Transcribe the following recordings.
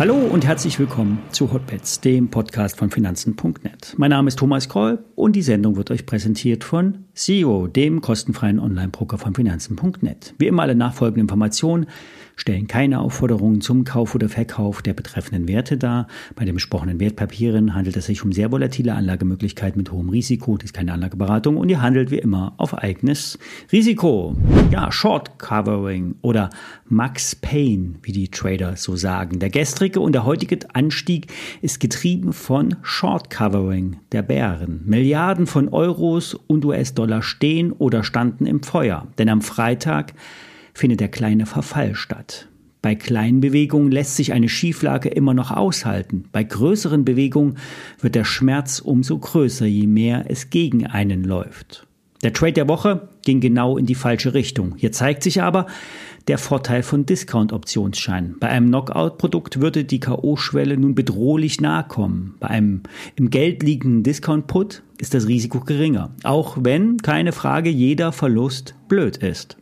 Hallo und herzlich willkommen zu Hotbets, dem Podcast von Finanzen.net. Mein Name ist Thomas Kroll und die Sendung wird euch präsentiert von SEO, dem kostenfreien Online-Broker von Finanzen.net. Wie immer alle nachfolgenden Informationen stellen keine Aufforderungen zum Kauf oder Verkauf der betreffenden Werte dar. Bei den besprochenen Wertpapieren handelt es sich um sehr volatile Anlagemöglichkeiten mit hohem Risiko. Das ist keine Anlageberatung und ihr handelt wie immer auf eigenes Risiko. Ja, Short Covering oder Max Payne, wie die Trader so sagen. Der gestrige und der heutige Anstieg ist getrieben von Short Covering der Bären. Milliarden von Euros und US-Dollar stehen oder standen im Feuer. Denn am Freitag findet der kleine Verfall statt. Bei kleinen Bewegungen lässt sich eine Schieflage immer noch aushalten. Bei größeren Bewegungen wird der Schmerz umso größer, je mehr es gegen einen läuft. Der Trade der Woche ging genau in die falsche Richtung. Hier zeigt sich aber der Vorteil von Discount-Optionsscheinen. Bei einem Knockout-Produkt würde die K.O.-Schwelle nun bedrohlich nahe kommen. Bei einem im Geld liegenden Discount-Put ist das Risiko geringer. Auch wenn, keine Frage, jeder Verlust blöd ist.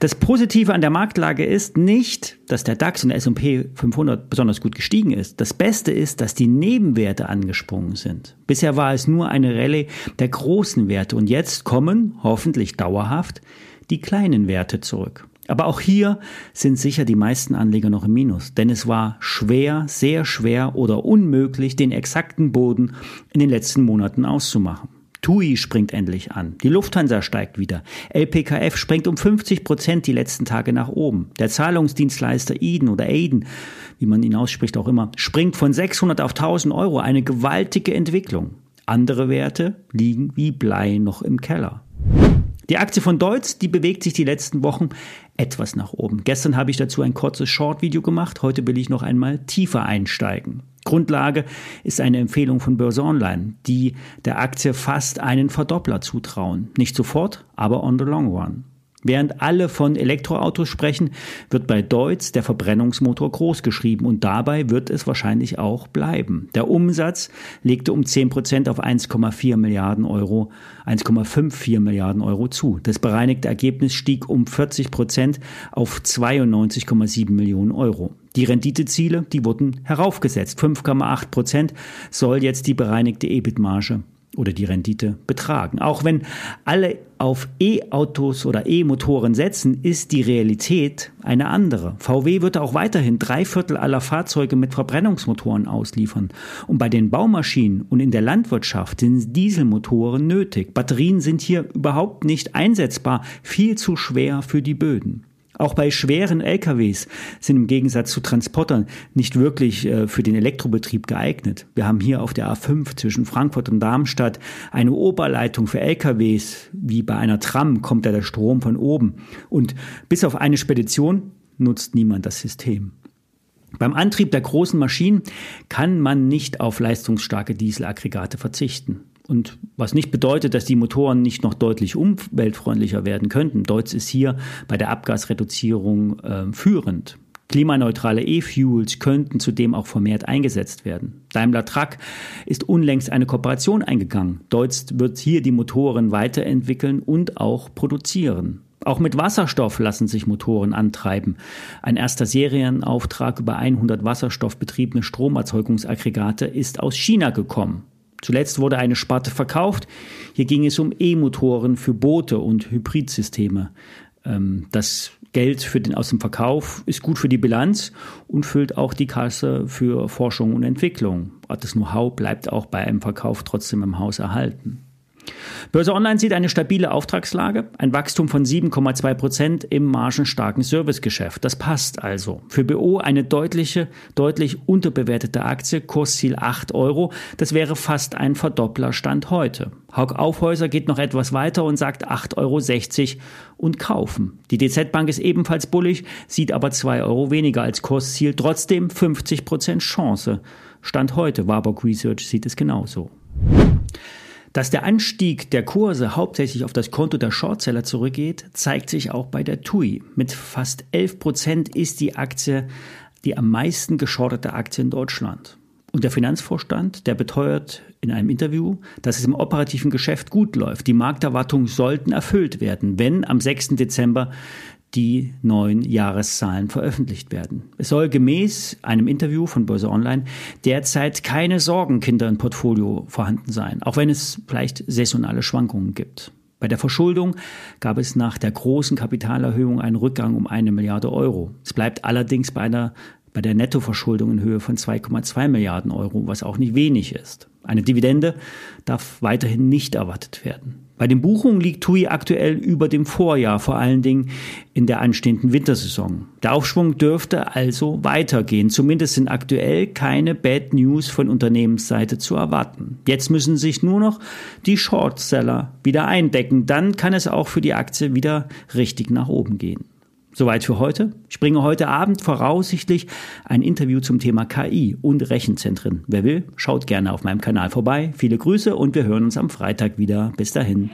Das Positive an der Marktlage ist nicht, dass der DAX und der S&P 500 besonders gut gestiegen ist. Das Beste ist, dass die Nebenwerte angesprungen sind. Bisher war es nur eine Rallye der großen Werte und jetzt kommen, hoffentlich dauerhaft, die kleinen Werte zurück. Aber auch hier sind sicher die meisten Anleger noch im Minus, denn es war schwer, sehr schwer oder unmöglich, den exakten Boden in den letzten Monaten auszumachen. TUI springt endlich an. Die Lufthansa steigt wieder. LPKF springt um 50 Prozent die letzten Tage nach oben. Der Zahlungsdienstleister Eden oder Aiden, wie man ihn ausspricht auch immer, springt von 600 auf 1000 Euro. Eine gewaltige Entwicklung. Andere Werte liegen wie Blei noch im Keller. Die Aktie von Deutz, die bewegt sich die letzten Wochen etwas nach oben. Gestern habe ich dazu ein kurzes Short-Video gemacht. Heute will ich noch einmal tiefer einsteigen. Grundlage ist eine Empfehlung von Börse Online, die der Aktie fast einen Verdoppler zutrauen. Nicht sofort, aber on the long run. Während alle von Elektroautos sprechen, wird bei Deutz der Verbrennungsmotor groß geschrieben und dabei wird es wahrscheinlich auch bleiben. Der Umsatz legte um 10 Prozent auf 1,4 Milliarden Euro, 1,54 Milliarden Euro zu. Das bereinigte Ergebnis stieg um 40 Prozent auf 92,7 Millionen Euro. Die Renditeziele, die wurden heraufgesetzt. 5,8 Prozent soll jetzt die bereinigte EBIT-Marge oder die Rendite betragen. Auch wenn alle auf E-Autos oder E-Motoren setzen, ist die Realität eine andere. VW wird auch weiterhin drei Viertel aller Fahrzeuge mit Verbrennungsmotoren ausliefern. Und bei den Baumaschinen und in der Landwirtschaft sind Dieselmotoren nötig. Batterien sind hier überhaupt nicht einsetzbar, viel zu schwer für die Böden. Auch bei schweren LKWs sind im Gegensatz zu Transportern nicht wirklich äh, für den Elektrobetrieb geeignet. Wir haben hier auf der A5 zwischen Frankfurt und Darmstadt eine Oberleitung für LKWs. Wie bei einer Tram kommt da der Strom von oben. Und bis auf eine Spedition nutzt niemand das System. Beim Antrieb der großen Maschinen kann man nicht auf leistungsstarke Dieselaggregate verzichten. Und was nicht bedeutet, dass die Motoren nicht noch deutlich umweltfreundlicher werden könnten. Deutz ist hier bei der Abgasreduzierung äh, führend. Klimaneutrale E-Fuels könnten zudem auch vermehrt eingesetzt werden. Daimler Truck ist unlängst eine Kooperation eingegangen. Deutz wird hier die Motoren weiterentwickeln und auch produzieren. Auch mit Wasserstoff lassen sich Motoren antreiben. Ein erster Serienauftrag über 100 wasserstoffbetriebene Stromerzeugungsaggregate ist aus China gekommen. Zuletzt wurde eine Sparte verkauft. Hier ging es um E-Motoren für Boote und Hybridsysteme. Ähm, das Geld für den, aus dem Verkauf ist gut für die Bilanz und füllt auch die Kasse für Forschung und Entwicklung. Das Know-how bleibt auch bei einem Verkauf trotzdem im Haus erhalten. Börse Online sieht eine stabile Auftragslage, ein Wachstum von 7,2 Prozent im margenstarken Servicegeschäft. Das passt also. Für BO eine deutliche, deutlich unterbewertete Aktie, Kursziel 8 Euro. Das wäre fast ein Verdopplerstand heute. Haug Aufhäuser geht noch etwas weiter und sagt 8,60 Euro und kaufen. Die DZ Bank ist ebenfalls bullig, sieht aber 2 Euro weniger als Kursziel, trotzdem 50 Prozent Chance. Stand heute, Warburg Research sieht es genauso. Dass der Anstieg der Kurse hauptsächlich auf das Konto der Shortseller zurückgeht, zeigt sich auch bei der TUI. Mit fast 11 Prozent ist die Aktie die am meisten geschortete Aktie in Deutschland. Und der Finanzvorstand, der beteuert in einem Interview, dass es im operativen Geschäft gut läuft. Die Markterwartungen sollten erfüllt werden, wenn am 6. Dezember die neuen Jahreszahlen veröffentlicht werden. Es soll gemäß einem Interview von Börse Online derzeit keine Sorgenkinder im Portfolio vorhanden sein, auch wenn es vielleicht saisonale Schwankungen gibt. Bei der Verschuldung gab es nach der großen Kapitalerhöhung einen Rückgang um eine Milliarde Euro. Es bleibt allerdings bei einer bei der Nettoverschuldung in Höhe von 2,2 Milliarden Euro, was auch nicht wenig ist. Eine Dividende darf weiterhin nicht erwartet werden. Bei den Buchungen liegt TUI aktuell über dem Vorjahr, vor allen Dingen in der anstehenden Wintersaison. Der Aufschwung dürfte also weitergehen. Zumindest sind aktuell keine Bad News von Unternehmensseite zu erwarten. Jetzt müssen sich nur noch die Shortseller wieder eindecken. Dann kann es auch für die Aktie wieder richtig nach oben gehen. Soweit für heute. Ich bringe heute Abend voraussichtlich ein Interview zum Thema KI und Rechenzentren. Wer will, schaut gerne auf meinem Kanal vorbei. Viele Grüße und wir hören uns am Freitag wieder. Bis dahin.